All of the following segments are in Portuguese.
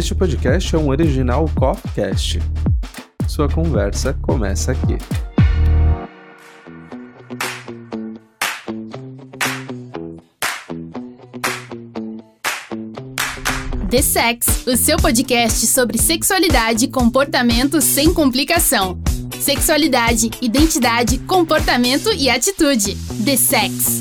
Este podcast é um original Copcast. Sua conversa começa aqui. The Sex, o seu podcast sobre sexualidade e comportamento sem complicação. Sexualidade, identidade, comportamento e atitude. The Sex.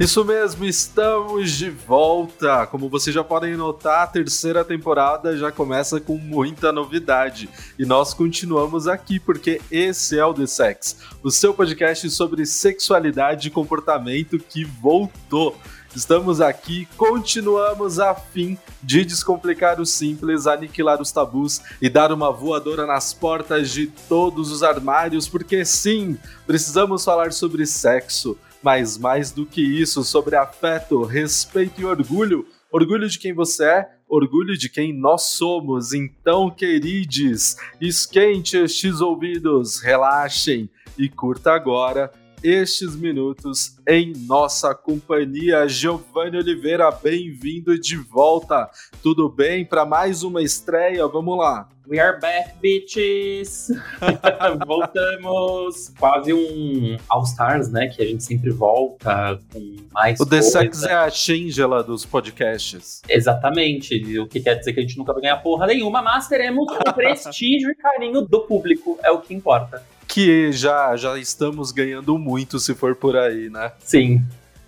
Isso mesmo, estamos de volta. Como vocês já podem notar, a terceira temporada já começa com muita novidade. E nós continuamos aqui porque esse é o The Sex, o seu podcast sobre sexualidade e comportamento que voltou. Estamos aqui, continuamos a fim de descomplicar o simples, aniquilar os tabus e dar uma voadora nas portas de todos os armários, porque sim, precisamos falar sobre sexo mas mais do que isso, sobre afeto, respeito e orgulho. Orgulho de quem você é, orgulho de quem nós somos. Então, queridos, esquente estes ouvidos, relaxem e curta agora estes minutos em nossa companhia. Giovanni Oliveira, bem-vindo de volta. Tudo bem para mais uma estreia? Vamos lá. We are back, bitches! Voltamos! Quase um All Stars, né? Que a gente sempre volta com mais. O The Sex é a Shangela dos podcasts. Exatamente. O que quer dizer que a gente nunca vai ganhar porra nenhuma, mas teremos o prestígio e carinho do público. É o que importa que já, já estamos ganhando muito se for por aí, né? Sim.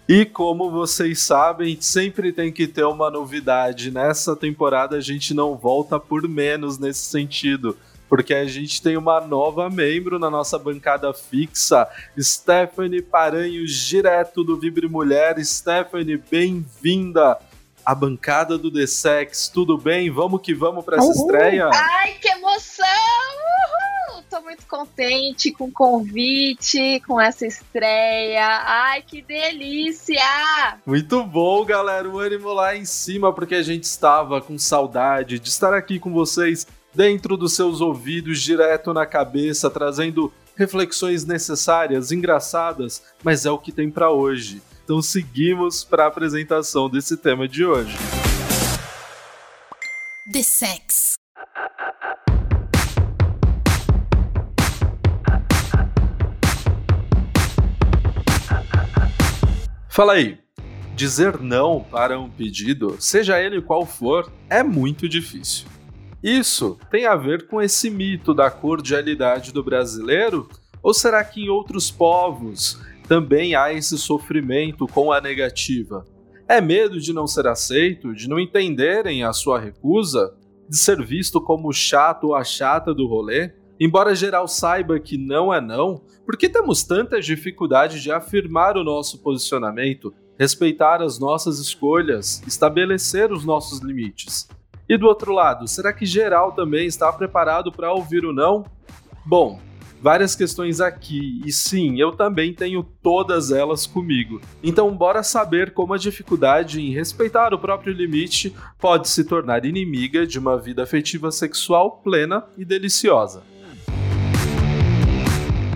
E como vocês sabem, sempre tem que ter uma novidade. Nessa temporada a gente não volta por menos nesse sentido, porque a gente tem uma nova membro na nossa bancada fixa, Stephanie Paranhos, direto do Vibre Mulher. Stephanie, bem-vinda à bancada do The Sex. Tudo bem? Vamos que vamos para essa Uhul. estreia? Ai, que emoção! Tô muito contente com o convite, com essa estreia. Ai, que delícia! Muito bom, galera. O ânimo lá em cima, porque a gente estava com saudade de estar aqui com vocês dentro dos seus ouvidos, direto na cabeça, trazendo reflexões necessárias, engraçadas, mas é o que tem para hoje. Então seguimos para a apresentação desse tema de hoje. The Sex. Fala aí. Dizer não para um pedido, seja ele qual for, é muito difícil. Isso tem a ver com esse mito da cordialidade do brasileiro? Ou será que em outros povos também há esse sofrimento com a negativa? É medo de não ser aceito, de não entenderem a sua recusa, de ser visto como chato ou a chata do rolê? Embora geral saiba que não é não, por que temos tanta dificuldade de afirmar o nosso posicionamento, respeitar as nossas escolhas, estabelecer os nossos limites? E do outro lado, será que geral também está preparado para ouvir o não? Bom, várias questões aqui, e sim, eu também tenho todas elas comigo. Então, bora saber como a dificuldade em respeitar o próprio limite pode se tornar inimiga de uma vida afetiva sexual plena e deliciosa.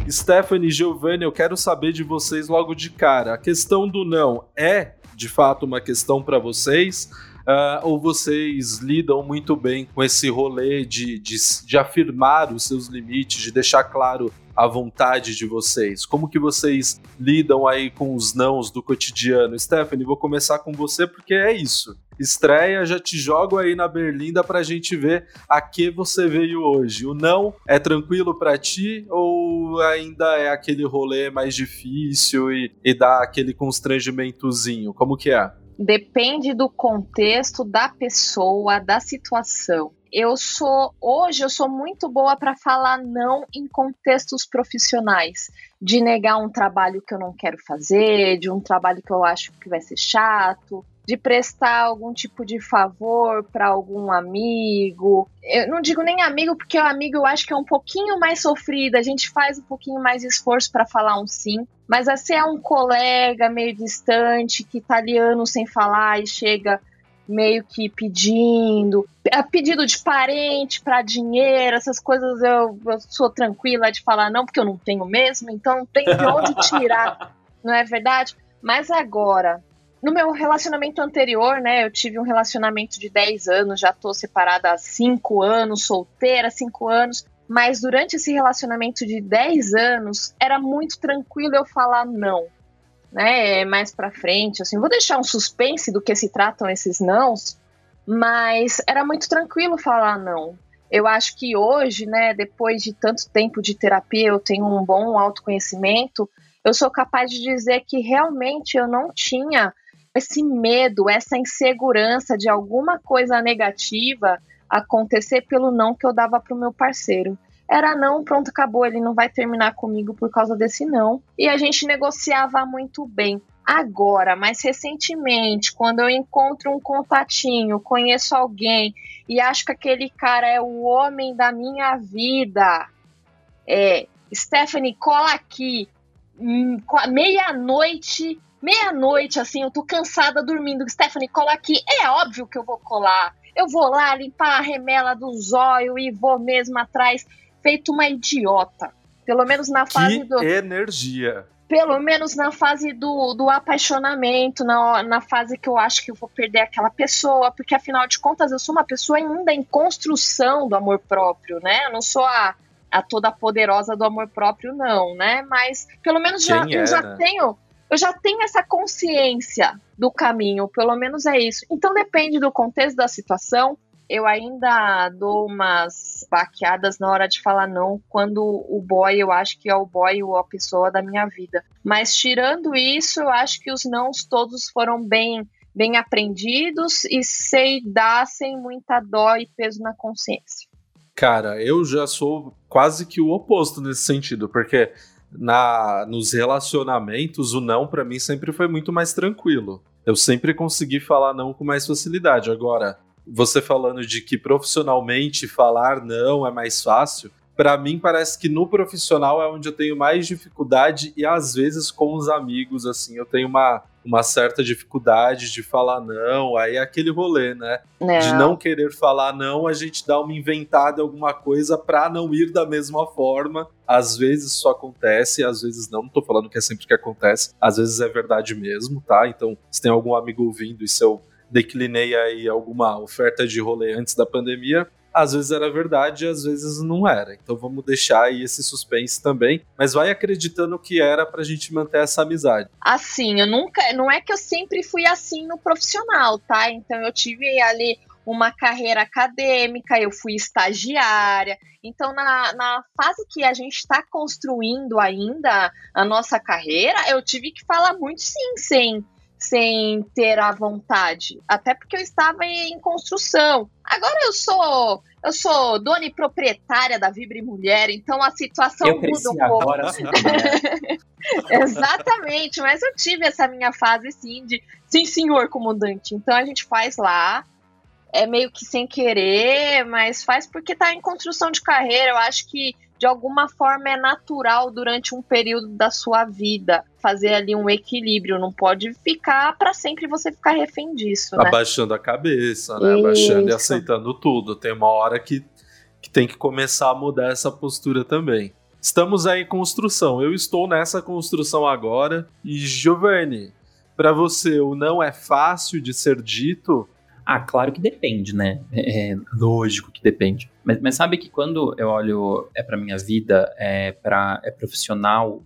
Stephanie Giovanni, eu quero saber de vocês logo de cara. A questão do não é de fato uma questão para vocês? Uh, ou vocês lidam muito bem com esse rolê de, de, de, afirmar os seus limites, de deixar claro a vontade de vocês? Como que vocês lidam aí com os nãos do cotidiano? Stephanie, vou começar com você porque é isso. Estreia, já te jogo aí na berlinda pra gente ver a que você veio hoje. O não é tranquilo para ti ou ainda é aquele rolê mais difícil e, e dá aquele constrangimentozinho? Como que é? Depende do contexto, da pessoa, da situação. Eu sou hoje eu sou muito boa para falar não em contextos profissionais, de negar um trabalho que eu não quero fazer, de um trabalho que eu acho que vai ser chato, de prestar algum tipo de favor para algum amigo. Eu não digo nem amigo, porque o amigo eu acho que é um pouquinho mais sofrido, a gente faz um pouquinho mais esforço para falar um sim. Mas assim é um colega meio distante que tá ali anos sem falar e chega meio que pedindo, a pedido de parente para dinheiro, essas coisas eu, eu, sou tranquila de falar não, porque eu não tenho mesmo, então não tem de onde tirar, não é verdade? Mas agora, no meu relacionamento anterior, né, eu tive um relacionamento de 10 anos, já tô separada há 5 anos, solteira há 5 anos, mas durante esse relacionamento de 10 anos, era muito tranquilo eu falar não, né, mais pra frente, assim, vou deixar um suspense do que se tratam esses nãos, mas era muito tranquilo falar não. Eu acho que hoje, né, depois de tanto tempo de terapia, eu tenho um bom autoconhecimento, eu sou capaz de dizer que realmente eu não tinha esse medo, essa insegurança de alguma coisa negativa acontecer pelo não que eu dava para o meu parceiro. Era não, pronto, acabou, ele não vai terminar comigo por causa desse não. E a gente negociava muito bem. Agora, mais recentemente, quando eu encontro um contatinho, conheço alguém e acho que aquele cara é o homem da minha vida, é, Stephanie, cola aqui, hum, meia-noite meia-noite, assim, eu tô cansada dormindo. Stephanie, cola aqui. É óbvio que eu vou colar. Eu vou lá limpar a remela do zóio e vou mesmo atrás, feito uma idiota. Pelo menos na fase que do. Energia. Pelo menos na fase do, do apaixonamento, na, na fase que eu acho que eu vou perder aquela pessoa, porque afinal de contas eu sou uma pessoa ainda em construção do amor próprio, né? Eu não sou a, a toda poderosa do amor próprio, não, né? Mas pelo menos já, eu já tenho eu já tenho essa consciência do caminho, pelo menos é isso. Então depende do contexto da situação. Eu ainda dou umas baqueadas na hora de falar não quando o boy eu acho que é o boy ou a pessoa da minha vida. Mas tirando isso, eu acho que os nãos todos foram bem bem aprendidos e sei dar sem muita dó e peso na consciência. Cara, eu já sou quase que o oposto nesse sentido, porque na nos relacionamentos, o não para mim sempre foi muito mais tranquilo. Eu sempre consegui falar não com mais facilidade. Agora, você falando de que profissionalmente falar não é mais fácil, para mim parece que no profissional é onde eu tenho mais dificuldade e às vezes com os amigos assim, eu tenho uma uma certa dificuldade de falar não, aí é aquele rolê, né? Não. De não querer falar não, a gente dá uma inventada alguma coisa pra não ir da mesma forma. Às vezes isso acontece, às vezes não. Não tô falando que é sempre que acontece, às vezes é verdade mesmo, tá? Então, se tem algum amigo ouvindo e se eu declinei aí alguma oferta de rolê antes da pandemia, às vezes era verdade, às vezes não era. Então vamos deixar aí esse suspense também, mas vai acreditando que era pra gente manter essa amizade. Assim, eu nunca, não é que eu sempre fui assim no profissional, tá? Então eu tive ali uma carreira acadêmica, eu fui estagiária. Então, na, na fase que a gente está construindo ainda a nossa carreira, eu tive que falar muito sim, sem sem ter a vontade, até porque eu estava em construção. Agora eu sou eu sou dona e proprietária da Vibre Mulher, então a situação eu muda um pouco. Agora, Exatamente, mas eu tive essa minha fase sim de sim, senhor comandante. Então a gente faz lá, é meio que sem querer, mas faz porque está em construção de carreira. Eu acho que de alguma forma é natural durante um período da sua vida fazer ali um equilíbrio, não pode ficar para sempre você ficar refém disso, né? Abaixando a cabeça, né? Isso. Abaixando e aceitando tudo. Tem uma hora que, que tem que começar a mudar essa postura também. Estamos aí em construção. Eu estou nessa construção agora. E Giovanni, para você o não é fácil de ser dito? Ah, claro que depende, né? É, é lógico que depende. Mas, mas, sabe que quando eu olho é para minha vida, é para é profissional,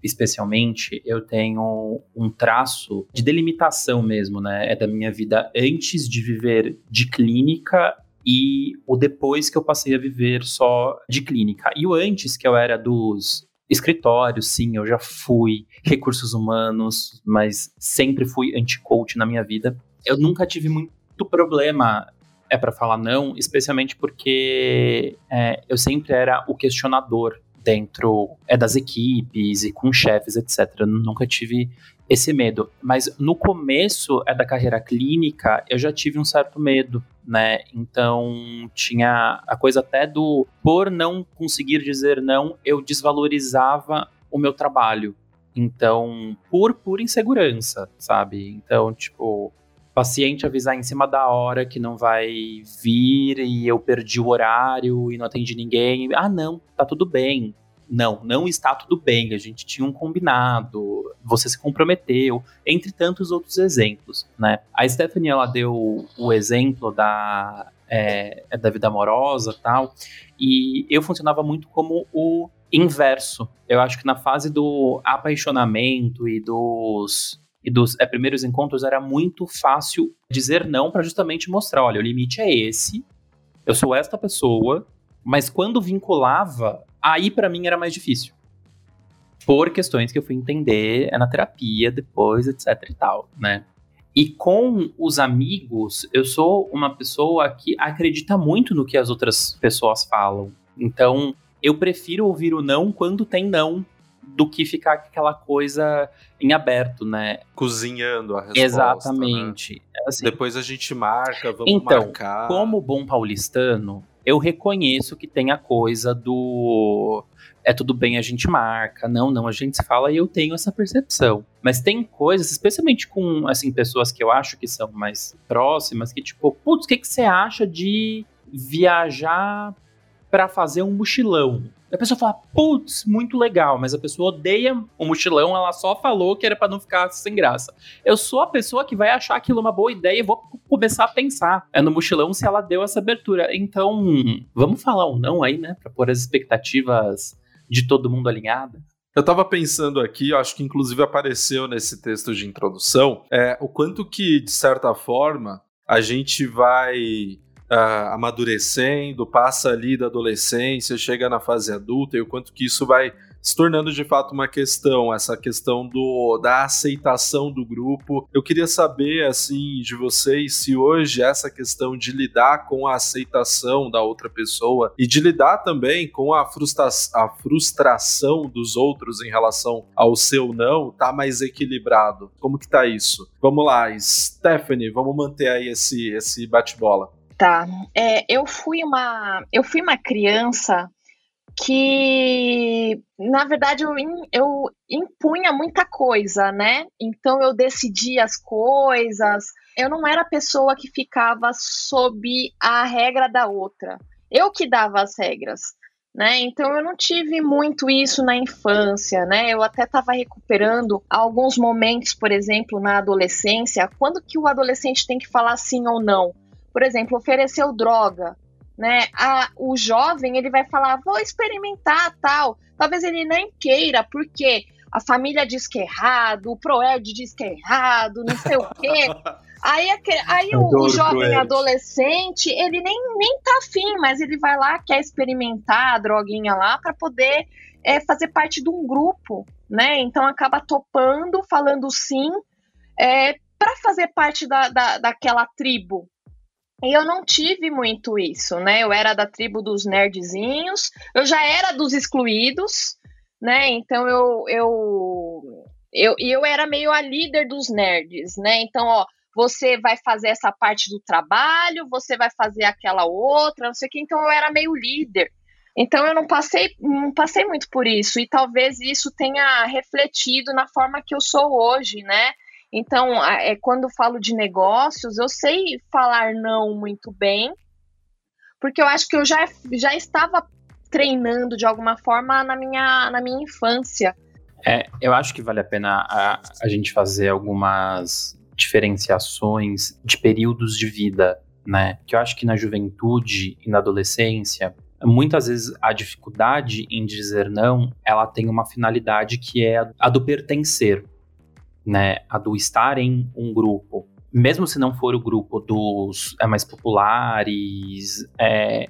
especialmente, eu tenho um traço de delimitação mesmo, né? É da minha vida antes de viver de clínica e o depois que eu passei a viver só de clínica. E o antes, que eu era dos escritórios, sim, eu já fui recursos humanos, mas sempre fui anti-coach na minha vida. Eu nunca tive muito problema é para falar não, especialmente porque é, eu sempre era o questionador dentro é das equipes e com chefes, etc. Eu nunca tive esse medo. Mas no começo é da carreira clínica, eu já tive um certo medo, né? Então tinha a coisa até do por não conseguir dizer não, eu desvalorizava o meu trabalho. Então, por pura insegurança, sabe? Então, tipo, paciente avisar em cima da hora que não vai vir e eu perdi o horário e não atendi ninguém. Ah, não, tá tudo bem. não, não está tudo bem, a gente tinha um combinado, você se comprometeu, entre tantos outros exemplos, né? A Stephanie, ela deu o exemplo da, é, da vida amorosa tal, e eu funcionava muito como o inverso. Eu acho que na fase do apaixonamento e dos e dos é, primeiros encontros era muito fácil dizer não para justamente mostrar, olha, o limite é esse, eu sou esta pessoa, mas quando vinculava, aí para mim era mais difícil. Por questões que eu fui entender é na terapia depois, etc e tal, né? E com os amigos, eu sou uma pessoa que acredita muito no que as outras pessoas falam. Então, eu prefiro ouvir o não quando tem não do que ficar aquela coisa em aberto, né? Cozinhando a resposta. Exatamente. Né? Assim, Depois a gente marca, vamos então, marcar. Como bom paulistano, eu reconheço que tem a coisa do é tudo bem, a gente marca, não, não, a gente se fala e eu tenho essa percepção. Mas tem coisas, especialmente com assim pessoas que eu acho que são mais próximas, que tipo, putz, o que, que você acha de viajar para fazer um mochilão? A pessoa fala, putz, muito legal, mas a pessoa odeia o mochilão, ela só falou que era para não ficar sem graça. Eu sou a pessoa que vai achar aquilo uma boa ideia e vou começar a pensar é no mochilão se ela deu essa abertura. Então, vamos falar ou não aí, né, para pôr as expectativas de todo mundo alinhada. Eu estava pensando aqui, acho que inclusive apareceu nesse texto de introdução, é, o quanto que, de certa forma, a gente vai uh, amadurecendo, passa ali da adolescência, chega na fase adulta e o quanto que isso vai se tornando de fato uma questão, essa questão do, da aceitação do grupo. Eu queria saber, assim, de vocês, se hoje essa questão de lidar com a aceitação da outra pessoa e de lidar também com a, frustra a frustração dos outros em relação ao seu não, tá mais equilibrado. Como que tá isso? Vamos lá, Stephanie, vamos manter aí esse, esse bate-bola. Tá. É, eu fui uma eu fui uma criança que na verdade eu, eu impunha muita coisa, né? Então eu decidia as coisas. Eu não era a pessoa que ficava sob a regra da outra. Eu que dava as regras. Né? Então eu não tive muito isso na infância, né? Eu até estava recuperando alguns momentos, por exemplo, na adolescência, quando que o adolescente tem que falar sim ou não por exemplo, ofereceu droga, né? A, o jovem ele vai falar, vou experimentar tal. Talvez ele nem queira, porque a família diz que é errado, o Proed diz que é errado, não sei o quê. Aí, aí o, o, jovem adolescente, ele nem, nem tá afim, mas ele vai lá, quer experimentar a droguinha lá para poder é, fazer parte de um grupo, né? Então acaba topando, falando sim, é, para fazer parte da, da, daquela tribo, e eu não tive muito isso, né? Eu era da tribo dos nerdzinhos, eu já era dos excluídos, né? Então eu eu eu, eu era meio a líder dos nerds, né? Então, ó, você vai fazer essa parte do trabalho, você vai fazer aquela outra, não sei o que. Então eu era meio líder. Então eu não passei, não passei muito por isso e talvez isso tenha refletido na forma que eu sou hoje, né? Então, é, quando falo de negócios, eu sei falar não muito bem, porque eu acho que eu já, já estava treinando de alguma forma na minha, na minha infância. É, eu acho que vale a pena a, a gente fazer algumas diferenciações de períodos de vida, né? Que eu acho que na juventude e na adolescência, muitas vezes a dificuldade em dizer não, ela tem uma finalidade que é a do pertencer né, a do estar em um grupo, mesmo se não for o grupo dos é, mais populares, é,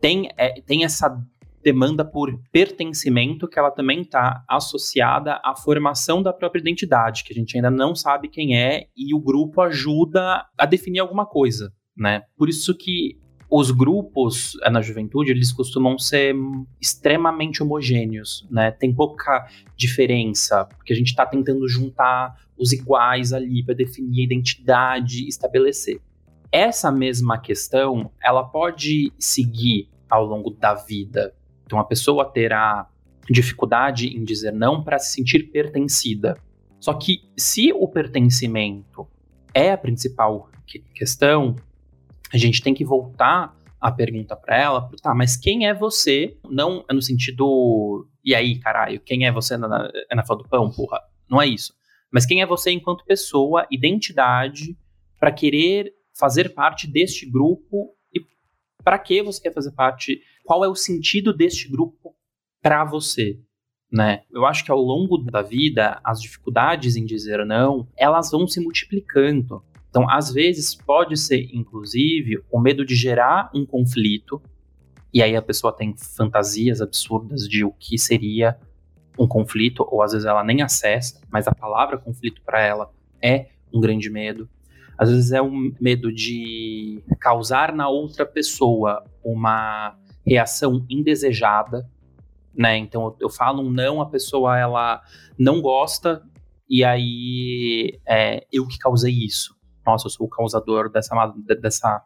tem, é, tem essa demanda por pertencimento que ela também está associada à formação da própria identidade, que a gente ainda não sabe quem é e o grupo ajuda a definir alguma coisa, né? Por isso que os grupos eh, na juventude, eles costumam ser extremamente homogêneos, né? Tem pouca diferença, porque a gente está tentando juntar os iguais ali para definir a identidade, estabelecer. Essa mesma questão, ela pode seguir ao longo da vida. Então a pessoa terá dificuldade em dizer não para se sentir pertencida. Só que se o pertencimento é a principal questão, a gente tem que voltar a pergunta para ela, tá, mas quem é você? Não no sentido, e aí, caralho, quem é você na, é na fala do pão, porra? Não é isso. Mas quem é você enquanto pessoa, identidade, para querer fazer parte deste grupo e para que você quer fazer parte? Qual é o sentido deste grupo para você? Né? Eu acho que ao longo da vida, as dificuldades em dizer não, elas vão se multiplicando. Então, às vezes, pode ser, inclusive, o medo de gerar um conflito, e aí a pessoa tem fantasias absurdas de o que seria um conflito, ou às vezes ela nem acessa, mas a palavra conflito para ela é um grande medo. Às vezes é um medo de causar na outra pessoa uma reação indesejada, né? Então eu falo um não, a pessoa ela não gosta e aí é eu que causei isso. Nossa, eu sou o causador dessa dessa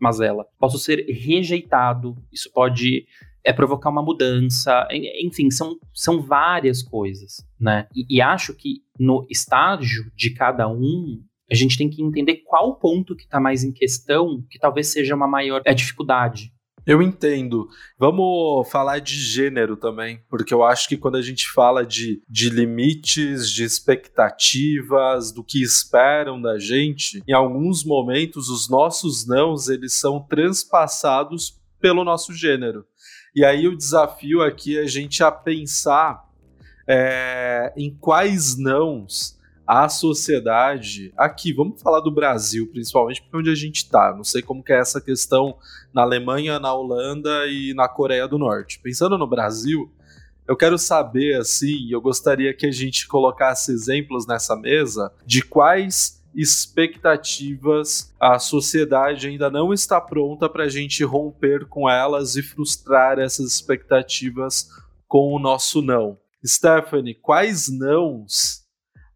mazela. Posso ser rejeitado. Isso pode é provocar uma mudança, enfim, são, são várias coisas, né? E, e, acho que no estágio de cada um, a gente tem que entender qual ponto que está mais em questão, que talvez seja uma maior é, dificuldade, eu entendo. Vamos falar de gênero também, porque eu acho que quando a gente fala de, de limites, de expectativas, do que esperam da gente, em alguns momentos os nossos nãos eles são transpassados pelo nosso gênero. E aí o desafio aqui é a gente a pensar é, em quais nãos a sociedade aqui, vamos falar do Brasil principalmente, porque é onde a gente está. Não sei como que é essa questão na Alemanha, na Holanda e na Coreia do Norte. Pensando no Brasil, eu quero saber assim, eu gostaria que a gente colocasse exemplos nessa mesa de quais expectativas a sociedade ainda não está pronta para a gente romper com elas e frustrar essas expectativas com o nosso não. Stephanie, quais nãos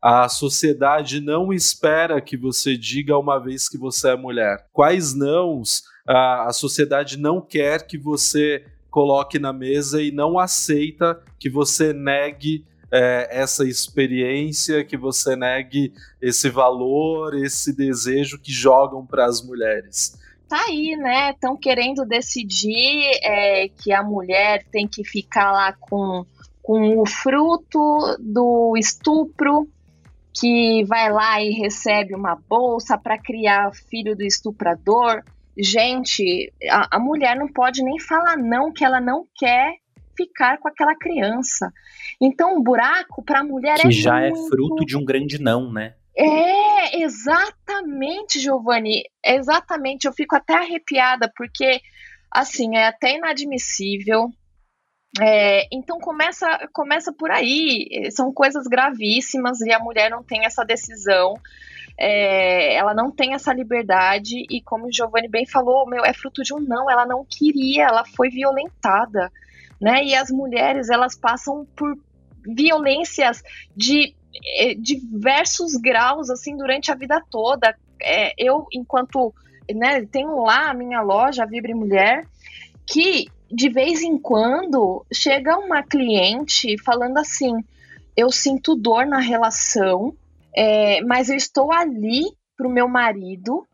a sociedade não espera que você diga uma vez que você é mulher. Quais nãos a, a sociedade não quer que você coloque na mesa e não aceita que você negue é, essa experiência, que você negue esse valor, esse desejo que jogam para as mulheres. Tá aí, né? Estão querendo decidir é, que a mulher tem que ficar lá com, com o fruto do estupro que vai lá e recebe uma bolsa para criar filho do estuprador. Gente, a, a, mulher não pode nem falar não, que ela não quer ficar com aquela criança. Então, o buraco para a mulher que é. Já muito... é fruto de um grande não, né? É, exatamente, Giovanni. Exatamente. Eu fico até arrepiada, porque, assim, é até inadmissível é, então começa, começa por aí. São coisas gravíssimas e a mulher não tem essa decisão. É, ela não tem essa liberdade e como o Giovanni bem falou, meu, é fruto de um não, ela não queria, ela foi violentada, né? E as mulheres, elas passam por violências de é, diversos graus, assim, durante a vida toda. É, eu, enquanto, né, tenho lá a minha loja, Vibre Mulher, que de vez em quando chega uma cliente falando assim: eu sinto dor na relação, é, mas eu estou ali para o meu marido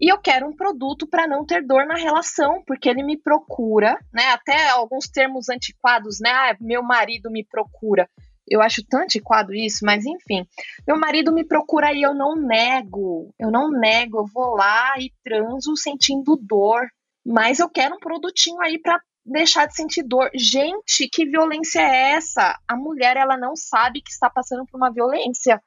e eu quero um produto para não ter dor na relação, porque ele me procura, né? Até alguns termos antiquados, né? Ah, meu marido me procura. Eu acho tão antiquado isso, mas enfim. Meu marido me procura e eu não nego. Eu não nego, eu vou lá e transo sentindo dor mas eu quero um produtinho aí para deixar de sentir dor. Gente, que violência é essa? A mulher ela não sabe que está passando por uma violência.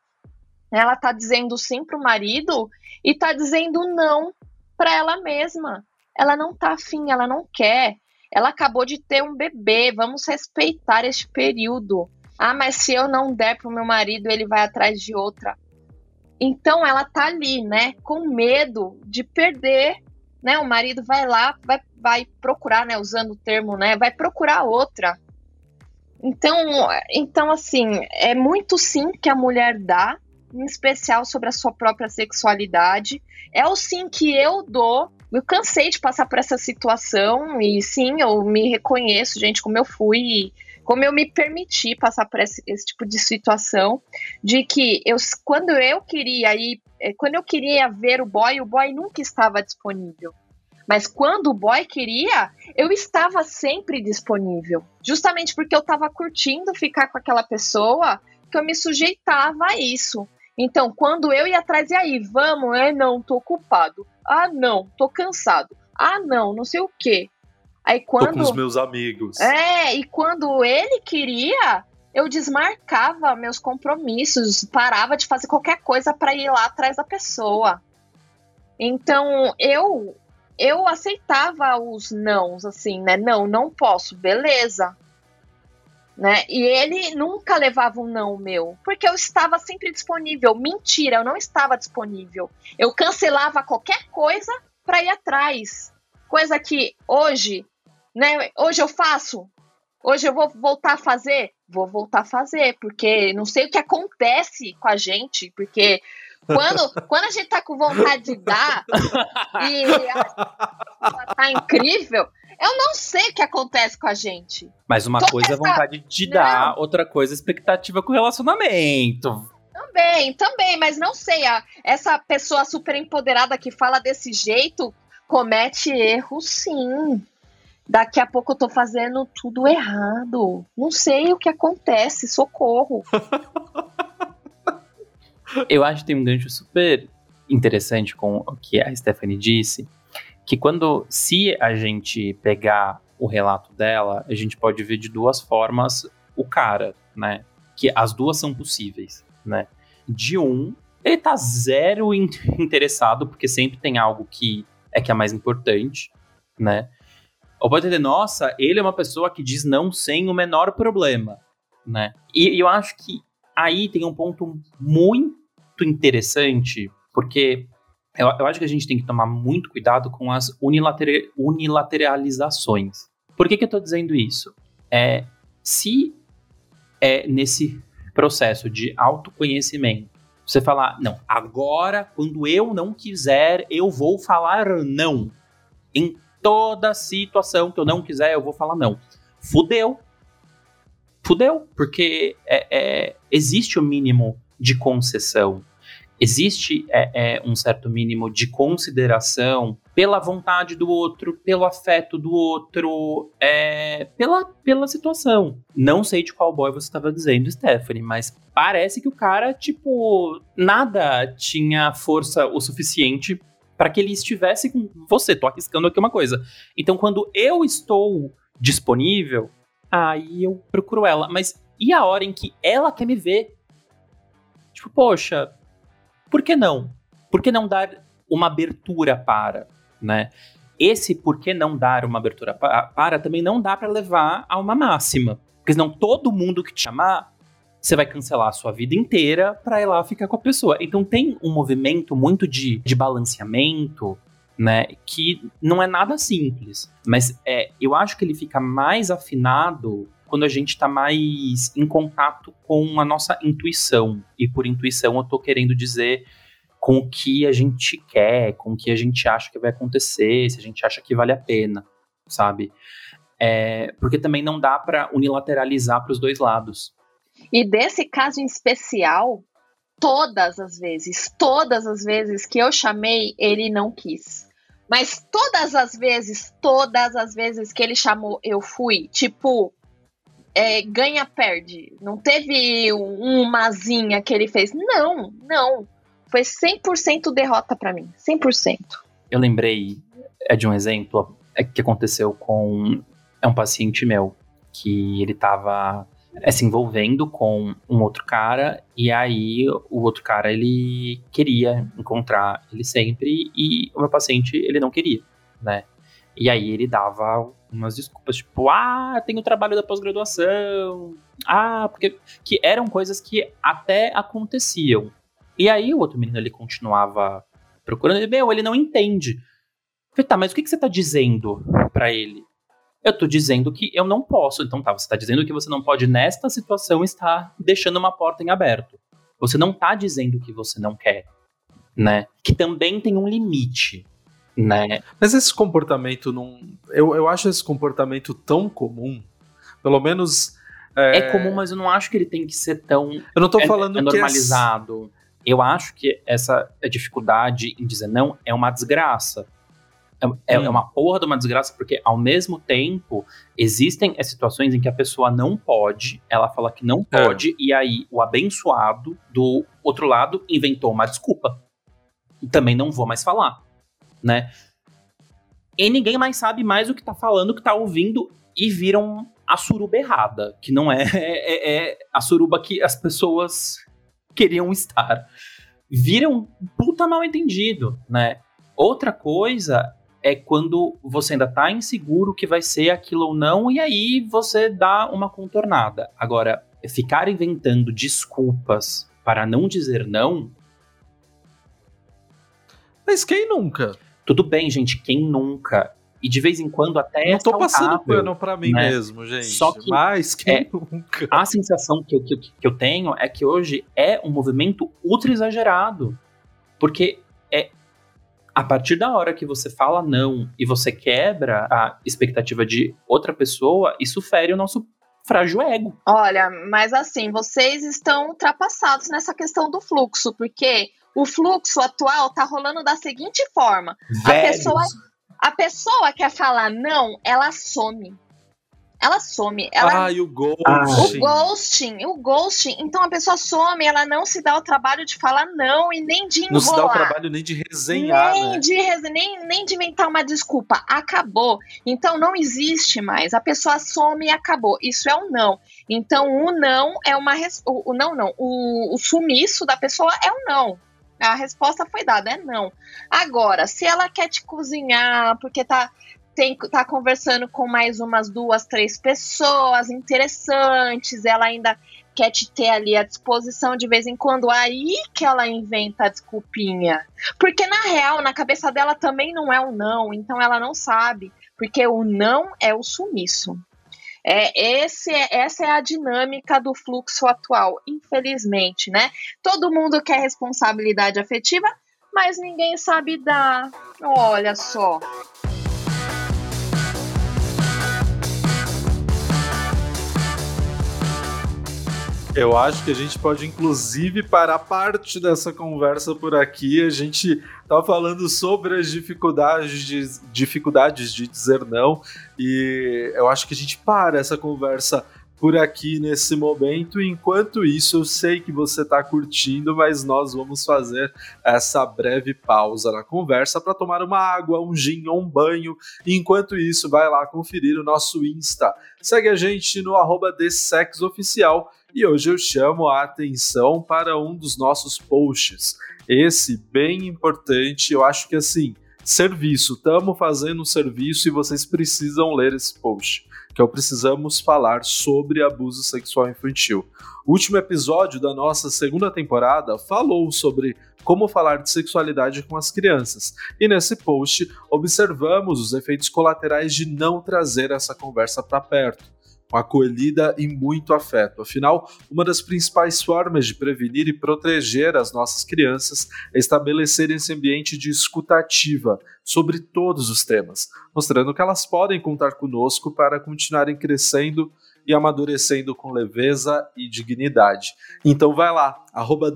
Ela está dizendo sim para o marido e está dizendo não para ela mesma. Ela não está afim, ela não quer. Ela acabou de ter um bebê, vamos respeitar este período. Ah, mas se eu não der para o meu marido, ele vai atrás de outra. Então ela tá ali, né, com medo de perder né? O marido vai lá, vai, vai procurar, né? Usando o termo, né? Vai procurar outra. Então, então, assim, é muito sim que a mulher dá, em especial sobre a sua própria sexualidade. É o sim que eu dou. Eu cansei de passar por essa situação e sim, eu me reconheço, gente, como eu fui como eu me permiti passar por esse, esse, tipo de situação, de que eu, quando eu queria ir, eh, quando eu queria ver o boy, o boy nunca estava disponível. Mas quando o boy queria, eu estava sempre disponível. Justamente porque eu estava curtindo ficar com aquela pessoa, que eu me sujeitava a isso. Então, quando eu ia atrás, e aí, vamos? É, não, tô ocupado. Ah, não, tô cansado. Ah, não, não sei o quê. Aí quando. Tô com os meus amigos. É, e quando ele queria, eu desmarcava meus compromissos, parava de fazer qualquer coisa para ir lá atrás da pessoa. Então, eu eu aceitava os nãos, assim, né? Não, não posso, beleza né? E ele nunca levava um não meu, porque eu estava sempre disponível. Mentira, eu não estava disponível. Eu cancelava qualquer coisa para ir atrás. Coisa que hoje, né? Hoje eu faço. Hoje eu vou voltar a fazer, vou voltar a fazer, porque não sei o que acontece com a gente, porque quando, quando a gente tá com vontade de dar e a, tá incrível, eu não sei o que acontece com a gente. Mas uma Toda coisa é vontade de dar, não. outra coisa é expectativa com o relacionamento. Também, também, mas não sei. A, essa pessoa super empoderada que fala desse jeito comete erro sim. Daqui a pouco eu tô fazendo tudo errado. Não sei o que acontece, socorro. eu acho que tem um gancho super interessante com o que a Stephanie disse, que quando, se a gente pegar o relato dela, a gente pode ver de duas formas o cara, né? Que as duas são possíveis, né? De um, ele tá zero interessado, porque sempre tem algo que é que é mais importante, né? Ou pode dizer, nossa, ele é uma pessoa que diz não sem o menor problema, né? E, eu acho que aí tem um ponto muito interessante, porque eu, eu, acho que a gente tem que tomar muito cuidado com as unilater, unilateralizações. Por que, que eu estou dizendo isso? É, se é nesse processo de autoconhecimento, você falar, não, agora, quando eu não quiser, eu vou falar não. Em toda situação que eu não quiser, eu vou falar não. Fudeu. Fudeu, porque é, é, existe o mínimo de concessão existe é, é, um certo mínimo de consideração pela vontade do outro, pelo afeto do outro, é, pela, pela situação. Não sei de qual boy você estava dizendo, Stephanie, mas parece que o cara, tipo, nada tinha força o suficiente para que ele estivesse com você. Tô arriscando aqui uma coisa. Então, quando eu estou disponível, aí eu procuro ela. Mas e a hora em que ela quer me ver? Tipo, poxa, por que não? Por que não dar uma abertura para, né? Esse por que não dar uma abertura para também não dá para levar a uma máxima. Porque senão todo mundo que te chamar, você vai cancelar a sua vida inteira para ir lá ficar com a pessoa. Então tem um movimento muito de, de balanceamento, né? Que não é nada simples. Mas é, eu acho que ele fica mais afinado quando a gente está mais em contato com a nossa intuição. E por intuição eu estou querendo dizer com o que a gente quer, com o que a gente acha que vai acontecer, se a gente acha que vale a pena, sabe? É, porque também não dá para unilateralizar para os dois lados. E desse caso em especial, todas as vezes, todas as vezes que eu chamei, ele não quis. Mas todas as vezes, todas as vezes que ele chamou, eu fui. Tipo, é, ganha-perde. Não teve uma zinha que ele fez. Não, não. Foi 100% derrota para mim. 100%. Eu lembrei é de um exemplo é, que aconteceu com é um paciente meu que ele tava é, se envolvendo com um outro cara e aí o outro cara ele queria encontrar ele sempre e o meu paciente ele não queria, né? E aí ele dava umas desculpas, tipo, ah, tem o trabalho da pós-graduação, ah, porque que eram coisas que até aconteciam. E aí o outro menino ele continuava procurando, e, meu, ele não entende. Falei, tá, mas o que, que você tá dizendo para ele? Eu tô dizendo que eu não posso. Então tá, você tá dizendo que você não pode, nesta situação, estar deixando uma porta em aberto. Você não tá dizendo que você não quer, né? Que também tem um limite né? Mas esse comportamento não. Eu, eu acho esse comportamento tão comum. Pelo menos. É... é comum, mas eu não acho que ele tem que ser tão. Eu não tô é, falando é, é normalizado. Eu acho que essa dificuldade em dizer não é uma desgraça. É, é, hum. uma porra de uma desgraça, porque ao mesmo tempo existem as situações em que a pessoa não pode, ela fala que não é. pode, é. e aí o abençoado do outro lado inventou uma desculpa. E também não vou mais falar, né? E ninguém mais sabe mais o que tá falando, o que tá ouvindo, e viram a suruba errada, que não é, é, é a suruba que as pessoas queriam estar. Viram um puta mal entendido, né? Outra coisa é quando você ainda tá inseguro que vai ser aquilo ou não, e aí você dá uma contornada. Agora, ficar inventando desculpas para não dizer não. Mas quem nunca? Tudo bem, gente, quem nunca? E de vez em quando até Não é tô passando pano pra mim né? mesmo, gente. Só que Mas quem é, nunca? A sensação que eu, que, que eu tenho é que hoje é um movimento ultra exagerado. Porque é a partir da hora que você fala não e você quebra a expectativa de outra pessoa, isso fere o nosso frágil ego. Olha, mas assim, vocês estão ultrapassados nessa questão do fluxo, porque o fluxo atual tá rolando da seguinte forma: Velhos. a pessoa a pessoa quer falar não, ela some. Ela some. Ela... Ah, e o ghosting. O ghosting, o ghosting. Então a pessoa some, ela não se dá o trabalho de falar não e nem de enrolar. Não se dá o trabalho nem de resenhar, nem né? De nem, nem de inventar uma desculpa. Acabou. Então não existe mais. A pessoa some e acabou. Isso é um não. Então o não é uma... Res... O, o não, não. O, o sumiço da pessoa é um não. A resposta foi dada, é não. Agora, se ela quer te cozinhar porque tá, tem, tá conversando com mais umas duas, três pessoas interessantes, ela ainda quer te ter ali à disposição de vez em quando, aí que ela inventa a desculpinha. Porque na real, na cabeça dela também não é o não, então ela não sabe. Porque o não é o sumiço. É, esse, essa é a dinâmica do fluxo atual, infelizmente, né? Todo mundo quer responsabilidade afetiva, mas ninguém sabe dar. Olha só. Eu acho que a gente pode, inclusive, parar parte dessa conversa por aqui. A gente tá falando sobre as dificuldades de, dificuldades de dizer não, e eu acho que a gente para essa conversa por aqui nesse momento. Enquanto isso, eu sei que você está curtindo, mas nós vamos fazer essa breve pausa na conversa para tomar uma água, um gin ou um banho. Enquanto isso, vai lá conferir o nosso Insta. Segue a gente no arroba Oficial e hoje eu chamo a atenção para um dos nossos posts. Esse bem importante, eu acho que assim, serviço, estamos fazendo um serviço e vocês precisam ler esse post, que é o Precisamos Falar sobre Abuso Sexual Infantil. O último episódio da nossa segunda temporada falou sobre como falar de sexualidade com as crianças, e nesse post observamos os efeitos colaterais de não trazer essa conversa para perto acolhida e muito afeto. Afinal, uma das principais formas de prevenir e proteger as nossas crianças é estabelecer esse ambiente de escutativa sobre todos os temas, mostrando que elas podem contar conosco para continuarem crescendo e amadurecendo com leveza e dignidade. Então vai lá, arroba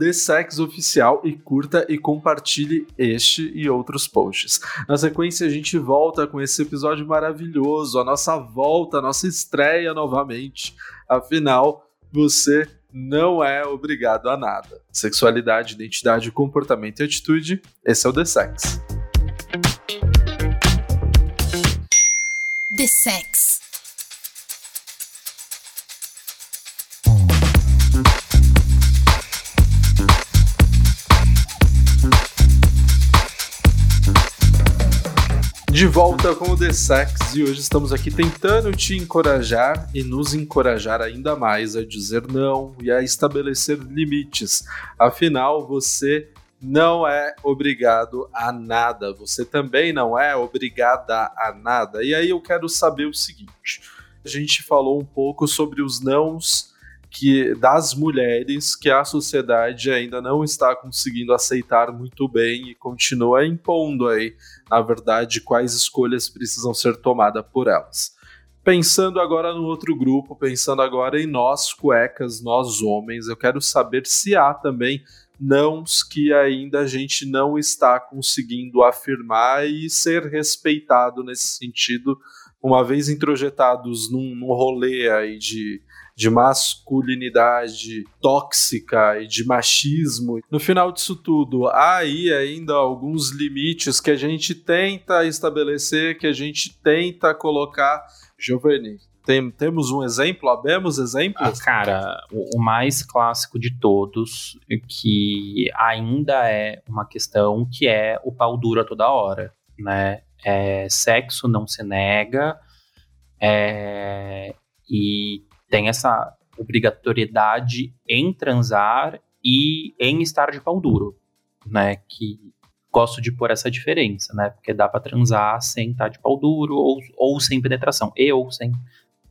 Oficial e curta e compartilhe este e outros posts. Na sequência a gente volta com esse episódio maravilhoso, a nossa volta, a nossa estreia novamente. Afinal, você não é obrigado a nada. Sexualidade, identidade, comportamento e atitude, esse é o The Sex. The Sex. De volta com o The Sex e hoje estamos aqui tentando te encorajar e nos encorajar ainda mais a dizer não e a estabelecer limites. Afinal, você não é obrigado a nada, você também não é obrigada a nada. E aí eu quero saber o seguinte: a gente falou um pouco sobre os nãos que das mulheres que a sociedade ainda não está conseguindo aceitar muito bem e continua impondo aí, na verdade, quais escolhas precisam ser tomadas por elas. Pensando agora no outro grupo, pensando agora em nós, cuecas, nós homens, eu quero saber se há também nãos que ainda a gente não está conseguindo afirmar e ser respeitado nesse sentido, uma vez introjetados num, num rolê aí de de masculinidade tóxica e de machismo. No final disso tudo, há aí ainda alguns limites que a gente tenta estabelecer, que a gente tenta colocar. Giovanni, tem, temos um exemplo? Abemos exemplos? Ah, cara, o, o, mais clássico de todos, que ainda é uma questão, que é o pau dura toda hora, né? É, sexo não se nega, é, e tem essa obrigatoriedade em transar e em estar de pau duro, né? Que gosto de pôr essa diferença, né? Porque dá para transar sem estar de pau duro ou, ou sem penetração, e ou sem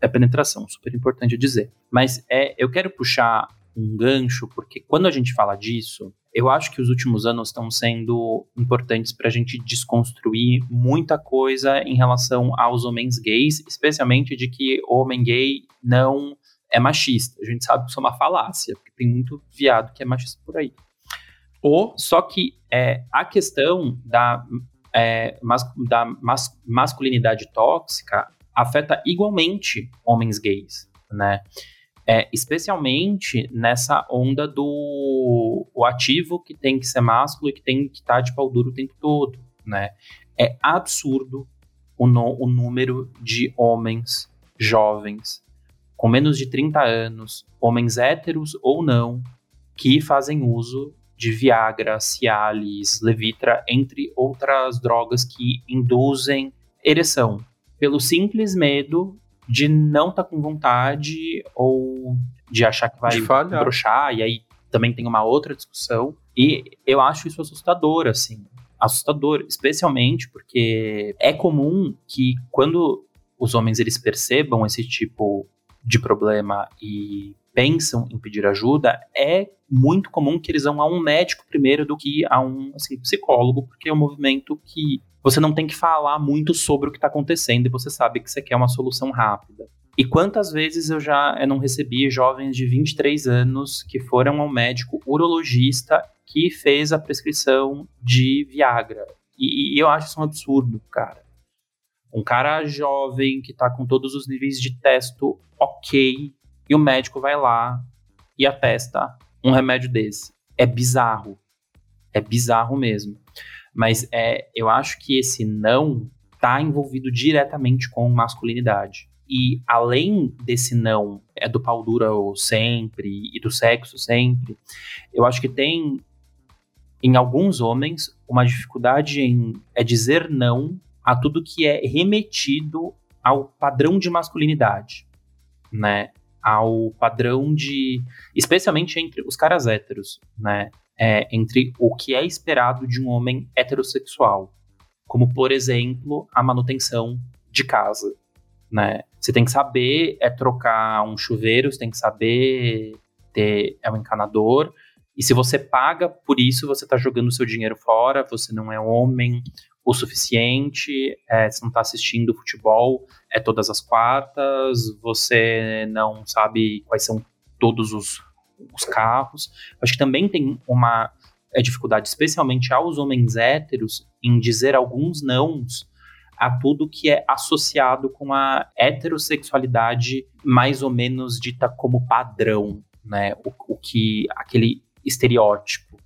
é penetração, super importante dizer. Mas é, eu quero puxar um gancho, porque quando a gente fala disso, eu acho que os últimos anos estão sendo importantes para a gente desconstruir muita coisa em relação aos homens gays, especialmente de que o homem gay não é machista. A gente sabe que isso é uma falácia, porque tem muito viado que é machista por aí. Ou, só que é, a questão da, é, mas, da mas, masculinidade tóxica afeta igualmente homens gays, né? É, especialmente nessa onda do o ativo que tem que ser másculo e que tem que estar tá de pau duro o tempo todo, né? É absurdo o, no, o número de homens jovens com menos de 30 anos, homens héteros ou não, que fazem uso de Viagra, Cialis, Levitra, entre outras drogas que induzem ereção, pelo simples medo de não estar tá com vontade ou de achar que vai brochar, e aí também tem uma outra discussão. E eu acho isso assustador, assim. Assustador, especialmente porque é comum que quando os homens eles percebam esse tipo de problema e pensam em pedir ajuda, é muito comum que eles vão a um médico primeiro do que a um assim, psicólogo, porque é um movimento que você não tem que falar muito sobre o que está acontecendo e você sabe que você quer uma solução rápida. E quantas vezes eu já eu não recebi jovens de 23 anos que foram ao médico urologista que fez a prescrição de Viagra. E, e eu acho isso um absurdo, cara. Um cara jovem que está com todos os níveis de testo ok, e o médico vai lá e atesta um remédio desse. É bizarro. É bizarro mesmo. Mas é, eu acho que esse não está envolvido diretamente com masculinidade. E além desse não, é do pau dura sempre e do sexo sempre, eu acho que tem em alguns homens uma dificuldade em é dizer não a tudo que é remetido ao padrão de masculinidade, né? Ao padrão de, especialmente entre os caras héteros, né? É, entre o que é esperado de um homem heterossexual, como por exemplo a manutenção de casa, né? Você tem que saber é trocar um chuveiro, você tem que saber ter é um encanador, e se você paga por isso, você está jogando seu dinheiro fora, você não é homem, o suficiente, é, você não está assistindo futebol é todas as quartas, você não sabe quais são todos os, os carros. Acho que também tem uma é, dificuldade, especialmente aos homens héteros, em dizer alguns nãos a tudo que é associado com a heterossexualidade mais ou menos dita como padrão, né? O, o que aquele estereótipo.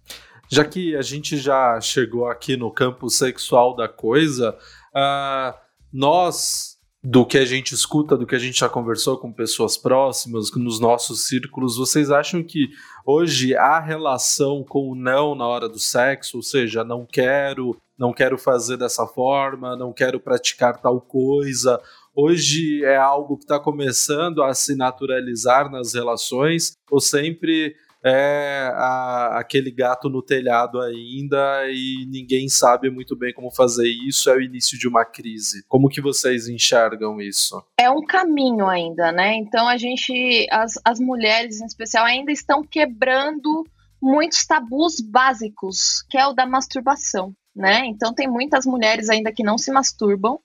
Já que a gente já chegou aqui no campo sexual da coisa, uh, nós, do que a gente escuta, do que a gente já conversou com pessoas próximas, nos nossos círculos, vocês acham que hoje a relação com o não na hora do sexo, ou seja, não quero, não quero fazer dessa forma, não quero praticar tal coisa, hoje é algo que está começando a se naturalizar nas relações, ou sempre é a, aquele gato no telhado ainda e ninguém sabe muito bem como fazer isso, é o início de uma crise. Como que vocês enxergam isso? É um caminho ainda, né? Então a gente, as, as mulheres em especial, ainda estão quebrando muitos tabus básicos, que é o da masturbação, né? Então tem muitas mulheres ainda que não se masturbam.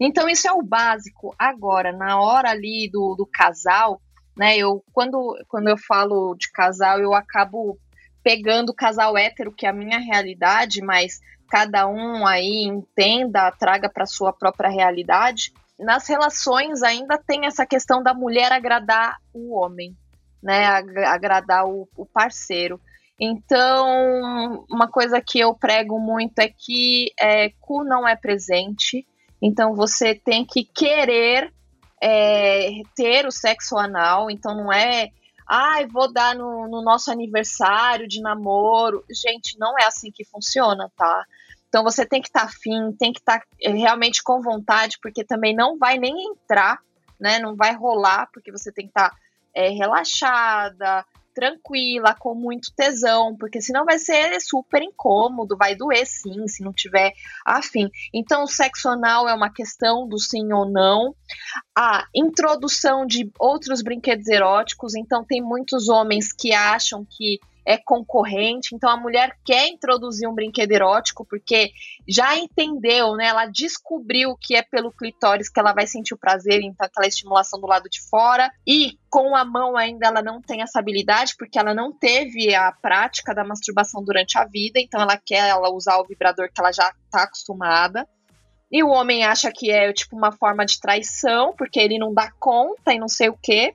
Então isso é o básico. Agora, na hora ali do, do casal, né? Eu quando, quando eu falo de casal, eu acabo pegando o casal hétero, que é a minha realidade, mas cada um aí entenda, traga para sua própria realidade. Nas relações ainda tem essa questão da mulher agradar o homem, né? Agradar o, o parceiro. Então, uma coisa que eu prego muito é que é, cu não é presente. Então, você tem que querer é, ter o sexo anal. Então, não é ai, ah, vou dar no, no, nosso aniversário de namoro. Gente, não é assim que funciona, tá? Então você tem que estar tá afim, tem que estar tá eh, realmente com vontade, porque também não vai nem entrar, né? Não vai rolar, porque você tem que estar tá, é, relaxada, tranquila, com muito tesão, porque senão vai ser super incômodo, vai doer sim, se não tiver afim. Então, o sexo anal é uma questão do sim ou não. A introdução de outros brinquedos eróticos, então tem muitos homens que acham que é concorrente, então a mulher quer introduzir um brinquedo erótico porque já entendeu, né? Ela descobriu que é pelo clitóris que ela vai sentir o prazer, então aquela estimulação do lado de fora. E com a mão ainda ela não tem essa habilidade porque ela não teve a prática da masturbação durante a vida, então ela quer ela usar o vibrador que ela já está acostumada. E o homem acha que é tipo uma forma de traição, porque ele não dá conta e não sei o quê.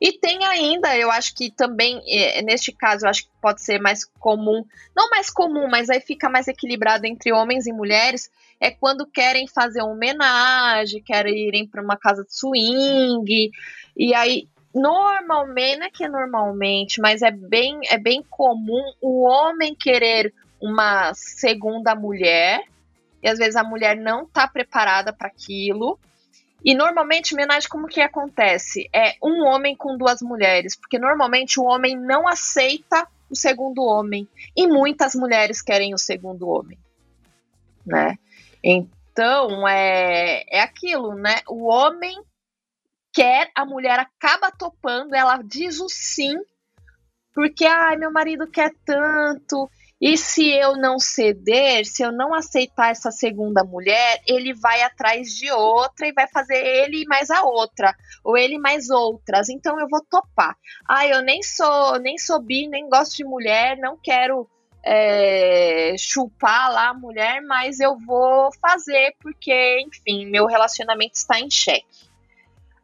E tem ainda, eu acho que também, é, neste caso, eu acho que pode ser mais comum, não mais comum, mas aí fica mais equilibrado entre homens e mulheres, é quando querem fazer uma homenagem, querem irem para uma casa de swing, e aí normalmente, não é que é normalmente, mas é bem, é bem comum o homem querer uma segunda mulher, e às vezes a mulher não está preparada para aquilo, e normalmente, homenagem, como que acontece? É um homem com duas mulheres, porque normalmente o homem não aceita o segundo homem, e muitas mulheres querem o segundo homem, né? Então, é, é aquilo, né? O homem quer, a mulher acaba topando, ela diz o sim, porque, ai, meu marido quer tanto, e se eu não ceder, se eu não aceitar essa segunda mulher, ele vai atrás de outra e vai fazer ele mais a outra, ou ele mais outras. Então eu vou topar. Ah, eu nem sou, nem sou bi, nem gosto de mulher, não quero é, chupar lá a mulher, mas eu vou fazer porque, enfim, meu relacionamento está em xeque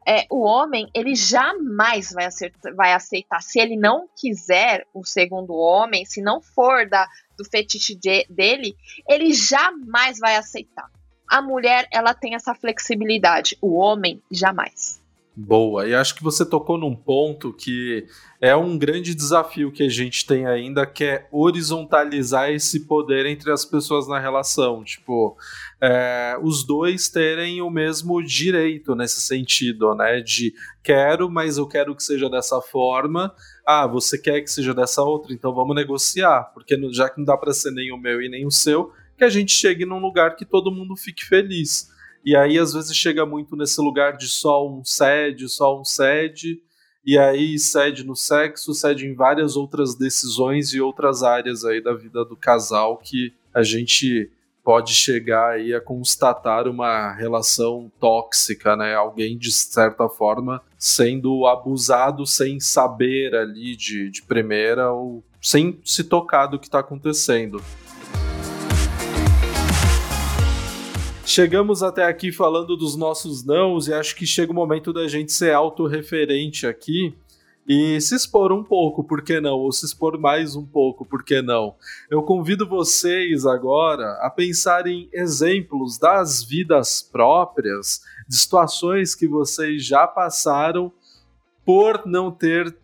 é, o homem ele jamais vai, acertar, vai aceitar. Se ele não quiser o segundo homem, se não for da, do fetiche de, dele, ele jamais vai aceitar. A mulher ela tem essa flexibilidade, o homem jamais. Boa, e acho que você tocou num ponto que é um grande desafio que a gente tem ainda, que é horizontalizar esse poder entre as pessoas na relação. Tipo, é, os dois terem o mesmo direito nesse sentido, né? De quero, mas eu quero que seja dessa forma. Ah, você quer que seja dessa outra, então vamos negociar, porque já que não dá para ser nem o meu e nem o seu, que a gente chegue num lugar que todo mundo fique feliz. E aí, às vezes, chega muito nesse lugar de só um cede, só um cede, e aí cede no sexo, cede em várias outras decisões e outras áreas aí da vida do casal que a gente pode chegar aí a constatar uma relação tóxica, né? Alguém, de certa forma, sendo abusado sem saber ali de, de primeira ou sem se tocar do que está acontecendo. Chegamos até aqui falando dos nossos nãos e acho que chega o momento da gente ser autorreferente aqui e se expor um pouco, por que não? Ou se expor mais um pouco, por que não? Eu convido vocês agora a pensar em exemplos das vidas próprias, de situações que vocês já passaram por não ter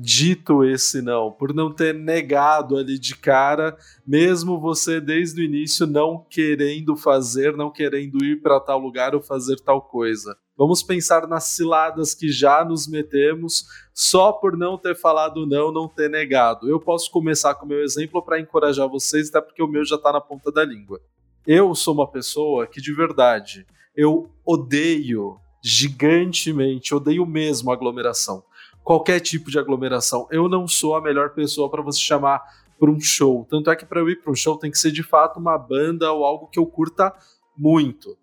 dito esse não, por não ter negado ali de cara, mesmo você desde o início não querendo fazer, não querendo ir para tal lugar ou fazer tal coisa. Vamos pensar nas ciladas que já nos metemos só por não ter falado não, não ter negado. Eu posso começar com o meu exemplo para encorajar vocês, até porque o meu já está na ponta da língua. Eu sou uma pessoa que de verdade eu odeio gigantemente, odeio mesmo aglomeração qualquer tipo de aglomeração. Eu não sou a melhor pessoa para você chamar para um show. Tanto é que para eu ir para um show tem que ser de fato uma banda ou algo que eu curta muito.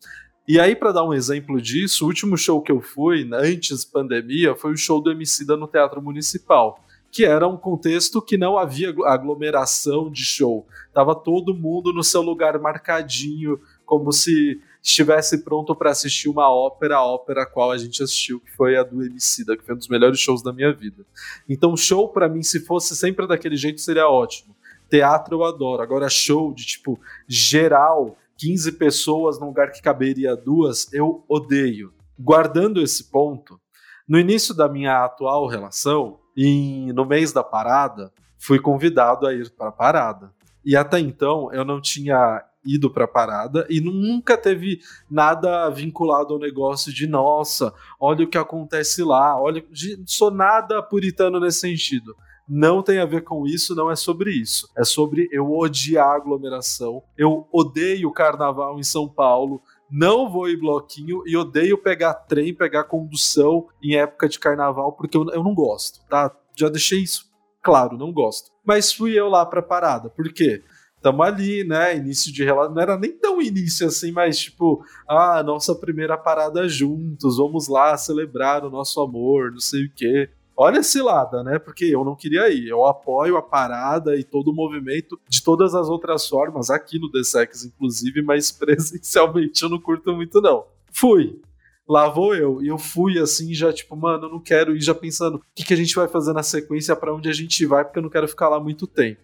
E aí, para dar um exemplo disso, o último show que eu fui, antes pandemia, foi o show do Emicida no Teatro Municipal, que era um contexto que não havia aglomeração de show. Tava todo mundo no seu lugar marcadinho, como se estivesse pronto para assistir uma ópera, a ópera a qual a gente assistiu, que foi a do Emicida, que foi um dos melhores shows da minha vida. Então, show para mim, se fosse sempre daquele jeito, seria ótimo. Teatro eu adoro. Agora, show de tipo geral, 15 pessoas num lugar que caberia duas, eu odeio. Guardando esse ponto, no início da minha atual relação, em, no mês da parada, fui convidado a ir para a parada. E até então eu não tinha ido para a parada e nunca teve nada vinculado ao negócio de nossa, olha o que acontece lá, olha, sou nada puritano nesse sentido. Não tem a ver com isso, não é sobre isso. É sobre eu odiar a aglomeração. Eu odeio carnaval em São Paulo não vou em bloquinho e odeio pegar trem, pegar condução em época de carnaval, porque eu, eu não gosto, tá? Já deixei isso claro, não gosto. Mas fui eu lá pra parada, por quê? Tamo ali, né? Início de relação. Não era nem tão início assim, mas tipo, ah, nossa primeira parada juntos, vamos lá celebrar o nosso amor, não sei o quê. Olha a cilada, né? Porque eu não queria ir. Eu apoio a parada e todo o movimento de todas as outras formas, aqui no The Sex, inclusive, mas presencialmente eu não curto muito, não. Fui. Lá vou eu. E eu fui assim, já tipo, mano, eu não quero ir, já pensando o que, que a gente vai fazer na sequência, para onde a gente vai, porque eu não quero ficar lá muito tempo.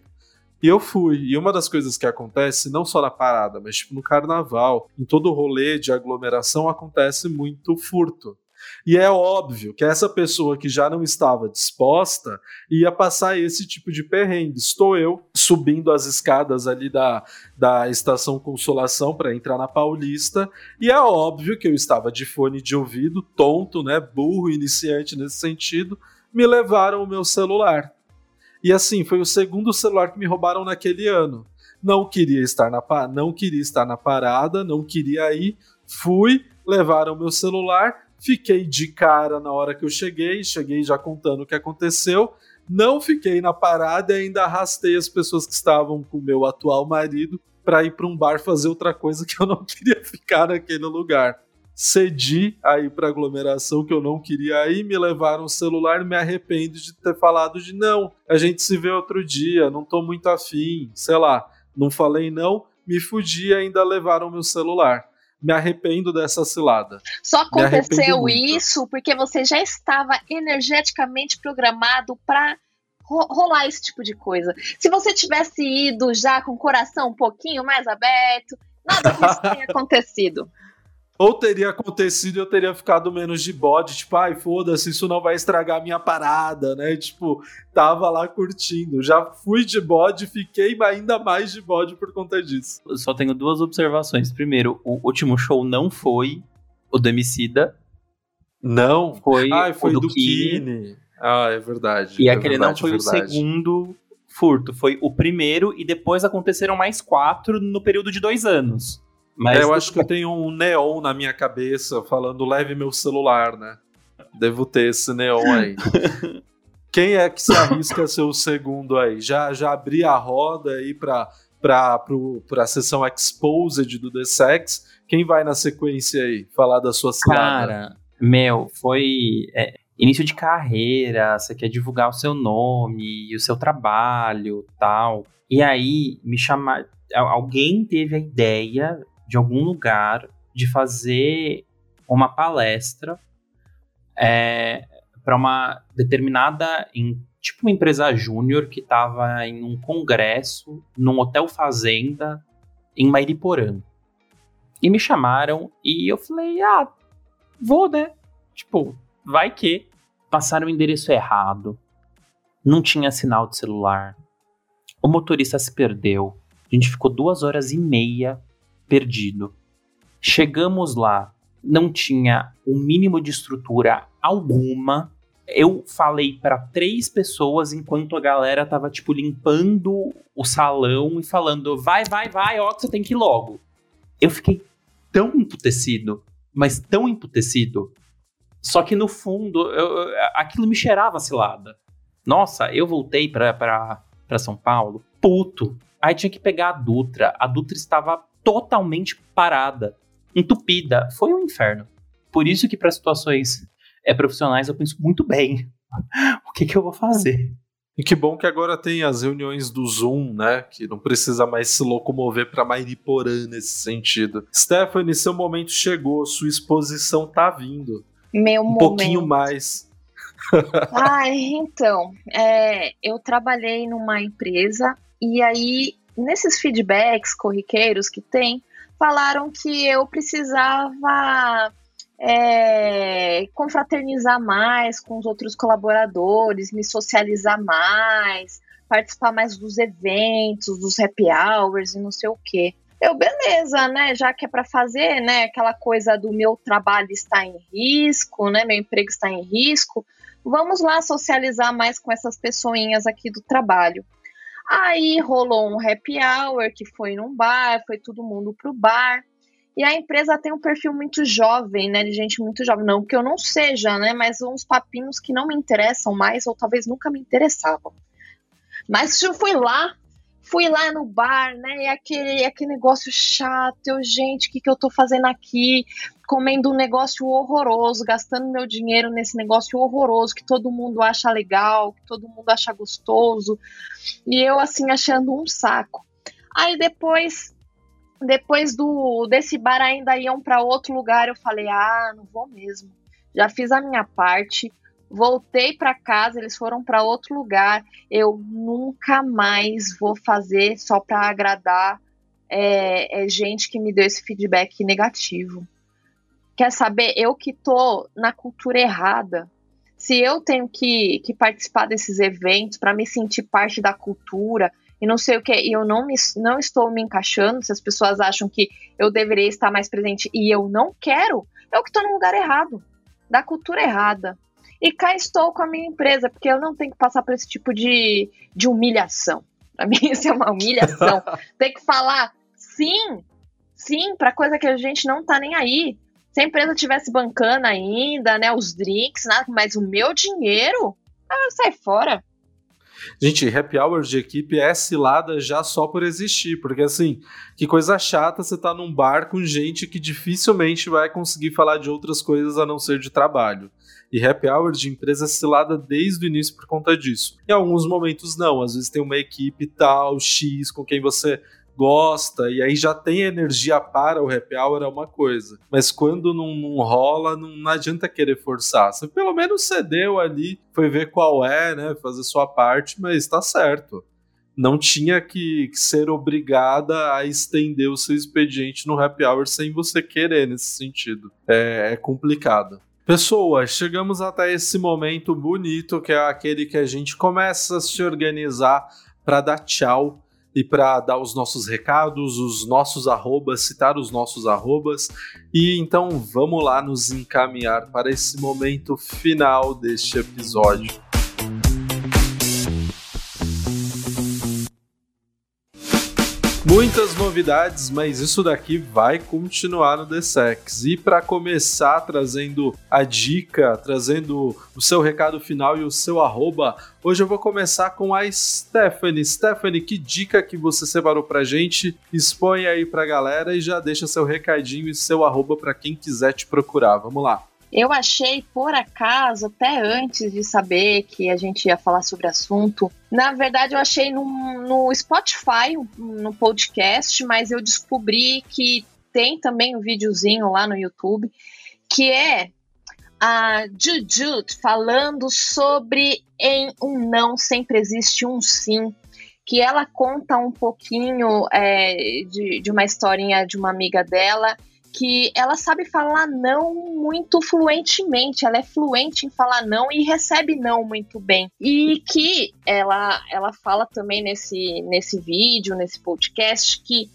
E eu fui. E uma das coisas que acontece, não só na parada, mas tipo no carnaval, em todo rolê de aglomeração, acontece muito furto. E é óbvio que essa pessoa que já não estava disposta ia passar esse tipo de perrengue. Estou eu subindo as escadas ali da, da estação Consolação para entrar na Paulista, e é óbvio que eu estava de fone de ouvido, tonto, né, burro, iniciante nesse sentido, me levaram o meu celular. E assim, foi o segundo celular que me roubaram naquele ano. Não queria estar na não queria estar na parada, não queria ir, fui, levaram meu celular, Fiquei de cara na hora que eu cheguei, cheguei já contando o que aconteceu. Não fiquei na parada e ainda arrastei as pessoas que estavam com o meu atual marido para ir para um bar fazer outra coisa que eu não queria ficar naquele lugar. Cedi a ir para aglomeração que eu não queria ir, me levaram o celular, me arrependo de ter falado de não, a gente se vê outro dia, não tô muito afim, sei lá, não falei não, me fudi e ainda levaram meu celular me arrependo dessa cilada. Só aconteceu isso porque você já estava energeticamente programado para rolar esse tipo de coisa. Se você tivesse ido já com o coração um pouquinho mais aberto, nada disso teria acontecido ou teria acontecido e eu teria ficado menos de bode, tipo, ai, foda-se, isso não vai estragar a minha parada, né? Tipo, tava lá curtindo. Já fui de bode, fiquei ainda mais de bode por conta disso. Eu só tenho duas observações. Primeiro, o último show não foi o do Emicida. Não? Foi, ai, foi o do, do Kine. Kine. Ah, é verdade. E é aquele verdade, não foi verdade. o segundo furto, foi o primeiro e depois aconteceram mais quatro no período de dois anos. Mas é, eu acho que eu tenho um neon na minha cabeça falando leve meu celular, né? Devo ter esse neon aí. Quem é que se arrisca a ser o segundo aí? Já, já abri a roda aí para para a sessão Exposed do The Sex. Quem vai na sequência aí falar da sua cilada? Cara, meu, foi é, início de carreira, você quer divulgar o seu nome e o seu trabalho tal. E aí me chamar. Alguém teve a ideia de algum lugar de fazer uma palestra é, para uma determinada, em, tipo uma empresa júnior que estava em um congresso num hotel fazenda em Mairiporã. E me chamaram e eu falei, ah, vou, né? Tipo, vai que. Passaram o endereço errado. Não tinha sinal de celular. O motorista se perdeu. A gente ficou duas horas e meia perdido. Chegamos lá, não tinha o um mínimo de estrutura alguma. Eu falei para três pessoas enquanto a galera tava tipo limpando o salão e falando: "Vai, vai, vai, ó, que você tem que ir logo". Eu fiquei tão emputecido, mas tão emputecido. Só que no fundo, eu, aquilo me cheirava cilada. Nossa, eu voltei pra São Paulo, puto. Aí tinha que pegar a Dutra. A Dutra estava totalmente parada, entupida. Foi um inferno. Por isso que para situações é, profissionais eu penso muito bem o que, que eu vou fazer. E que bom que agora tem as reuniões do Zoom, né? Que não precisa mais se locomover para Mairiporã nesse sentido. Stephanie, seu momento chegou, sua exposição tá vindo. Meu um momento. pouquinho mais. Ai, então, é, eu trabalhei numa empresa e aí, nesses feedbacks corriqueiros que tem, falaram que eu precisava é, confraternizar mais com os outros colaboradores, me socializar mais, participar mais dos eventos, dos happy hours e não sei o quê. Eu, beleza, né? Já que é para fazer, né? Aquela coisa do meu trabalho está em risco, né? Meu emprego está em risco. Vamos lá socializar mais com essas pessoinhas aqui do trabalho. Aí rolou um happy hour que foi num bar, foi todo mundo pro bar. E a empresa tem um perfil muito jovem, né? De gente muito jovem. Não que eu não seja, né? Mas uns papinhos que não me interessam mais, ou talvez nunca me interessavam. Mas eu fui lá, fui lá no bar, né? E aquele, aquele negócio chato. Eu, gente, o que, que eu tô fazendo aqui? Comendo um negócio horroroso, gastando meu dinheiro nesse negócio horroroso que todo mundo acha legal, que todo mundo acha gostoso. E eu, assim, achando um saco. Aí depois depois do desse bar ainda iam para outro lugar, eu falei: "Ah, não vou mesmo. Já fiz a minha parte, voltei para casa, eles foram para outro lugar. Eu nunca mais vou fazer só para agradar é, é, gente que me deu esse feedback negativo. Quer saber? Eu que tô na cultura errada. Se eu tenho que, que participar desses eventos para me sentir parte da cultura, e não sei o que, e eu não, me, não estou me encaixando, se as pessoas acham que eu deveria estar mais presente e eu não quero, eu que estou no lugar errado, da cultura errada. E cá estou com a minha empresa, porque eu não tenho que passar por esse tipo de, de humilhação. Para mim, isso é uma humilhação. Tem que falar sim, sim, para coisa que a gente não tá nem aí. Se a empresa tivesse bancando ainda, né, os drinks, nada, mas o meu dinheiro, ah, sai fora. Gente, happy hour de equipe é cilada já só por existir, porque assim, que coisa chata você tá num bar com gente que dificilmente vai conseguir falar de outras coisas a não ser de trabalho. E happy hour de empresa é cilada desde o início por conta disso. Em alguns momentos não, às vezes tem uma equipe tal, X, com quem você gosta e aí já tem energia para o happy hour é uma coisa. Mas quando não, não rola, não, não, adianta querer forçar. Você pelo menos cedeu ali, foi ver qual é, né? Fazer sua parte, mas tá certo. Não tinha que, que ser obrigada a estender o seu expediente no happy hour sem você querer nesse sentido. É, é complicado. Pessoas, chegamos até esse momento bonito que é aquele que a gente começa a se organizar para dar tchau e para dar os nossos recados, os nossos arrobas, citar os nossos arrobas. E então vamos lá nos encaminhar para esse momento final deste episódio. Muitas novidades, mas isso daqui vai continuar no The. E para começar trazendo a dica, trazendo o seu recado final e o seu arroba, hoje eu vou começar com a Stephanie. Stephanie, que dica que você separou pra gente? Expõe aí pra galera e já deixa seu recadinho e seu arroba para quem quiser te procurar. Vamos lá. Eu achei, por acaso, até antes de saber que a gente ia falar sobre o assunto, na verdade eu achei no, no Spotify, no podcast, mas eu descobri que tem também um videozinho lá no YouTube, que é a Jujut falando sobre em um não sempre existe um sim, que ela conta um pouquinho é, de, de uma historinha de uma amiga dela que ela sabe falar não muito fluentemente, ela é fluente em falar não e recebe não muito bem. E que ela, ela fala também nesse, nesse vídeo, nesse podcast, que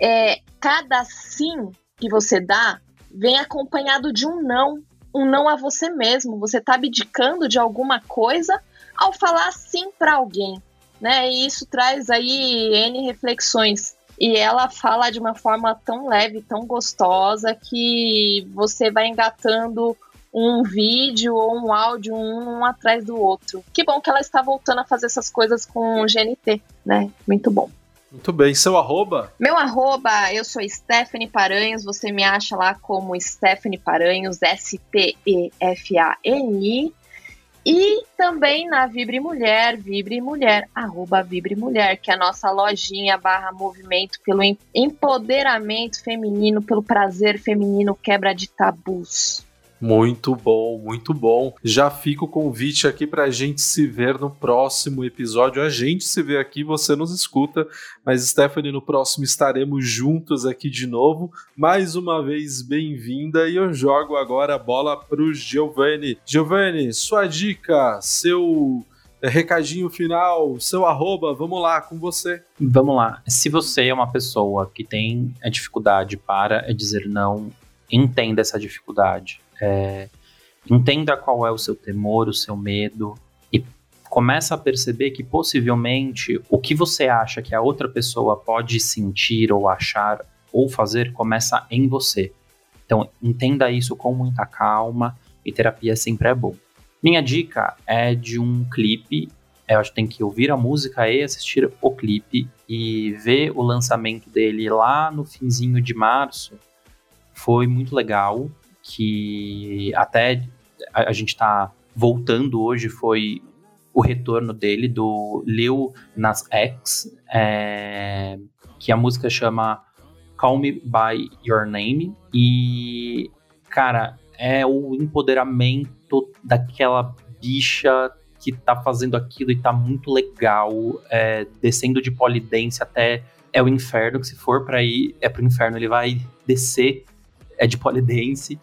é, cada sim que você dá vem acompanhado de um não, um não a você mesmo. Você está abdicando de alguma coisa ao falar sim para alguém. Né? E isso traz aí N reflexões e ela fala de uma forma tão leve, tão gostosa, que você vai engatando um vídeo ou um áudio um, atrás do outro. Que bom que ela está voltando a fazer essas coisas com o GNT, né? Muito bom. Muito bem, seu arroba? Meu arroba, eu sou Stephanie Paranhos, você me acha lá como Stephanie Paranhos, S-T-E-F-A-N-I. E também na Vibre Mulher, Vibre Mulher, arroba Vibre Mulher, que é a nossa lojinha barra movimento pelo empoderamento feminino, pelo prazer feminino, quebra de tabus. Muito bom, muito bom. Já fica o convite aqui para a gente se ver no próximo episódio. A gente se vê aqui, você nos escuta, mas Stephanie, no próximo estaremos juntos aqui de novo. Mais uma vez, bem-vinda. E eu jogo agora a bola para o Giovanni. Giovanni, sua dica, seu recadinho final, seu arroba, vamos lá, com você. Vamos lá. Se você é uma pessoa que tem a dificuldade para dizer não, entenda essa dificuldade. É, entenda qual é o seu temor, o seu medo e começa a perceber que possivelmente o que você acha que a outra pessoa pode sentir ou achar ou fazer começa em você. Então entenda isso com muita calma e terapia sempre é bom. Minha dica é de um clipe. Eu acho que tem que ouvir a música e assistir o clipe e ver o lançamento dele lá no finzinho de março. Foi muito legal que até a, a gente está voltando hoje foi o retorno dele do Lil Nas X, é, que a música chama Call Me By Your Name. E cara é o empoderamento daquela bicha que tá fazendo aquilo e tá muito legal, é, descendo de polidense até é o inferno, que se for para ir é pro inferno, ele vai descer é de polidense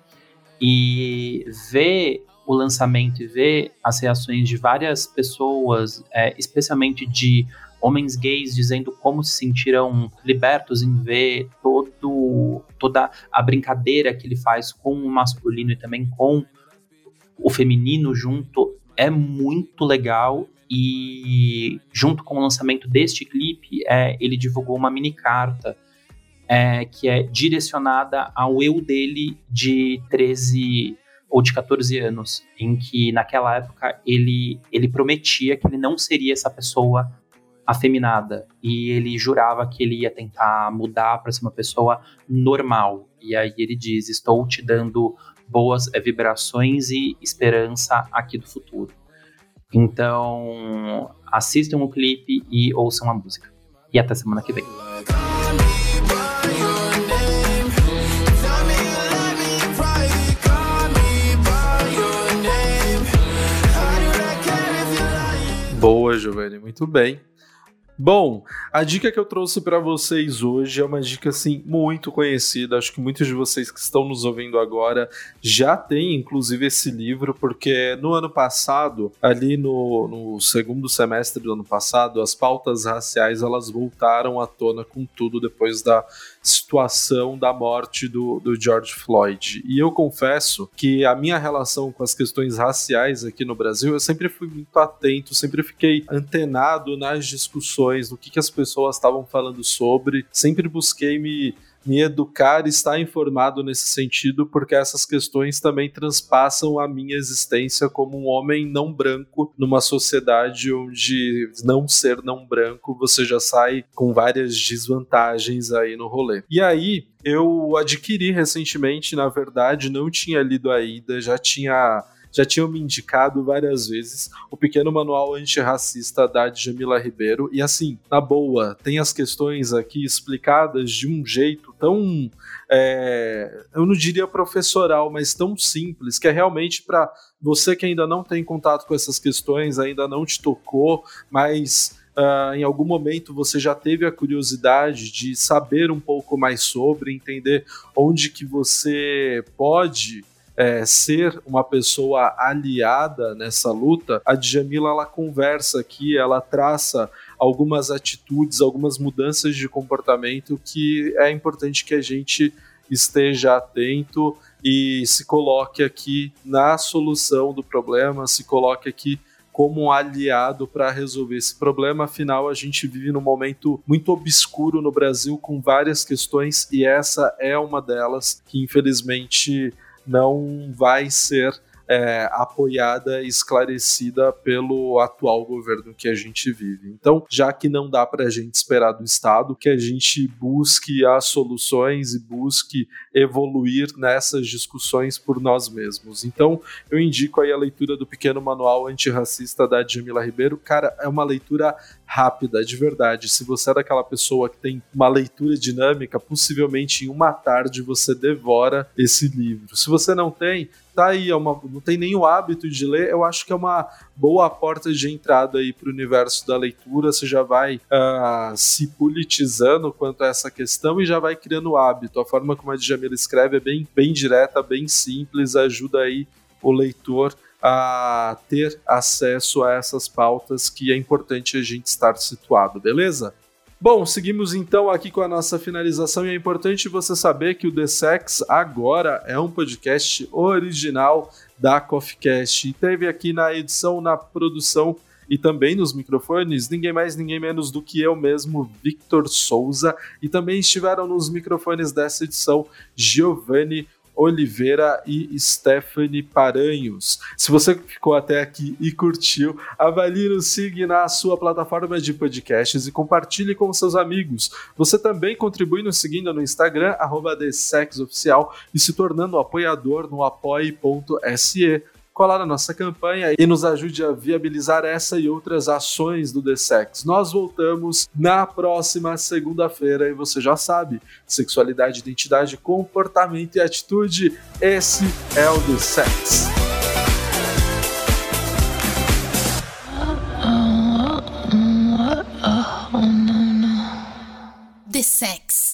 e ver o lançamento e ver as reações de várias pessoas, é, especialmente de homens gays dizendo como se sentiram libertos em ver todo, toda a brincadeira que ele faz com o masculino e também com o feminino junto é muito legal. E junto com o lançamento deste clipe é, ele divulgou uma mini carta é, que é direcionada ao eu dele de 13 ou de 14 anos, em que naquela época ele, ele prometia que ele não seria essa pessoa afeminada e ele jurava que ele ia tentar mudar para ser uma pessoa normal. E aí ele diz: Estou te dando boas vibrações e esperança aqui do futuro. Então, assistam o clipe e ouçam a música. E até semana que vem. Boa, Giovanni, muito bem. Bom, a dica que eu trouxe para vocês hoje é uma dica assim muito conhecida. Acho que muitos de vocês que estão nos ouvindo agora já têm, inclusive, esse livro, porque no ano passado, ali no, no segundo semestre do ano passado, as pautas raciais elas voltaram à tona com tudo depois da situação da morte do, do George Floyd. E eu confesso que a minha relação com as questões raciais aqui no Brasil, eu sempre fui muito atento, sempre fiquei antenado nas discussões, no que, que as pessoas estavam falando sobre, sempre busquei me me educar e estar informado nesse sentido, porque essas questões também transpassam a minha existência como um homem não branco numa sociedade onde não ser não branco você já sai com várias desvantagens aí no rolê. E aí, eu adquiri recentemente, na verdade, não tinha lido ainda, já tinha já tinham me indicado várias vezes o pequeno manual antirracista da Djamila Ribeiro. E assim, na boa, tem as questões aqui explicadas de um jeito tão. É, eu não diria professoral, mas tão simples, que é realmente para você que ainda não tem contato com essas questões, ainda não te tocou, mas Uh, em algum momento você já teve a curiosidade de saber um pouco mais sobre, entender onde que você pode é, ser uma pessoa aliada nessa luta, a Djamila ela conversa aqui, ela traça algumas atitudes, algumas mudanças de comportamento que é importante que a gente esteja atento e se coloque aqui na solução do problema, se coloque aqui como um aliado para resolver esse problema. Afinal, a gente vive num momento muito obscuro no Brasil com várias questões e essa é uma delas que infelizmente não vai ser é, apoiada e esclarecida pelo atual governo que a gente vive. Então, já que não dá para a gente esperar do Estado, que a gente busque as soluções e busque evoluir nessas discussões por nós mesmos. Então, eu indico aí a leitura do pequeno manual antirracista da Jamila Ribeiro. Cara, é uma leitura rápida, de verdade. Se você é daquela pessoa que tem uma leitura dinâmica, possivelmente em uma tarde você devora esse livro. Se você não tem, tá aí, é uma, não tem nenhum hábito de ler, eu acho que é uma boa porta de entrada aí para o universo da leitura. Você já vai uh, se politizando quanto a essa questão e já vai criando hábito. A forma como a Djamila escreve é bem, bem direta, bem simples, ajuda aí o leitor a ter acesso a essas pautas que é importante a gente estar situado, beleza? Bom, seguimos então aqui com a nossa finalização e é importante você saber que o The Sex agora é um podcast original da CoffeeCast. E teve aqui na edição, na produção e também nos microfones, ninguém mais, ninguém menos do que eu mesmo, Victor Souza, e também estiveram nos microfones dessa edição Giovanni Oliveira e Stephanie Paranhos. Se você ficou até aqui e curtiu, avalie nos siga na sua plataforma de podcasts e compartilhe com seus amigos. Você também contribui nos seguindo no Instagram, arroba TheSexOficial e se tornando apoiador no apoie.se colar na nossa campanha e nos ajude a viabilizar essa e outras ações do The Sex. Nós voltamos na próxima segunda-feira e você já sabe, sexualidade, identidade, comportamento e atitude, esse é o The Sex. The Sex.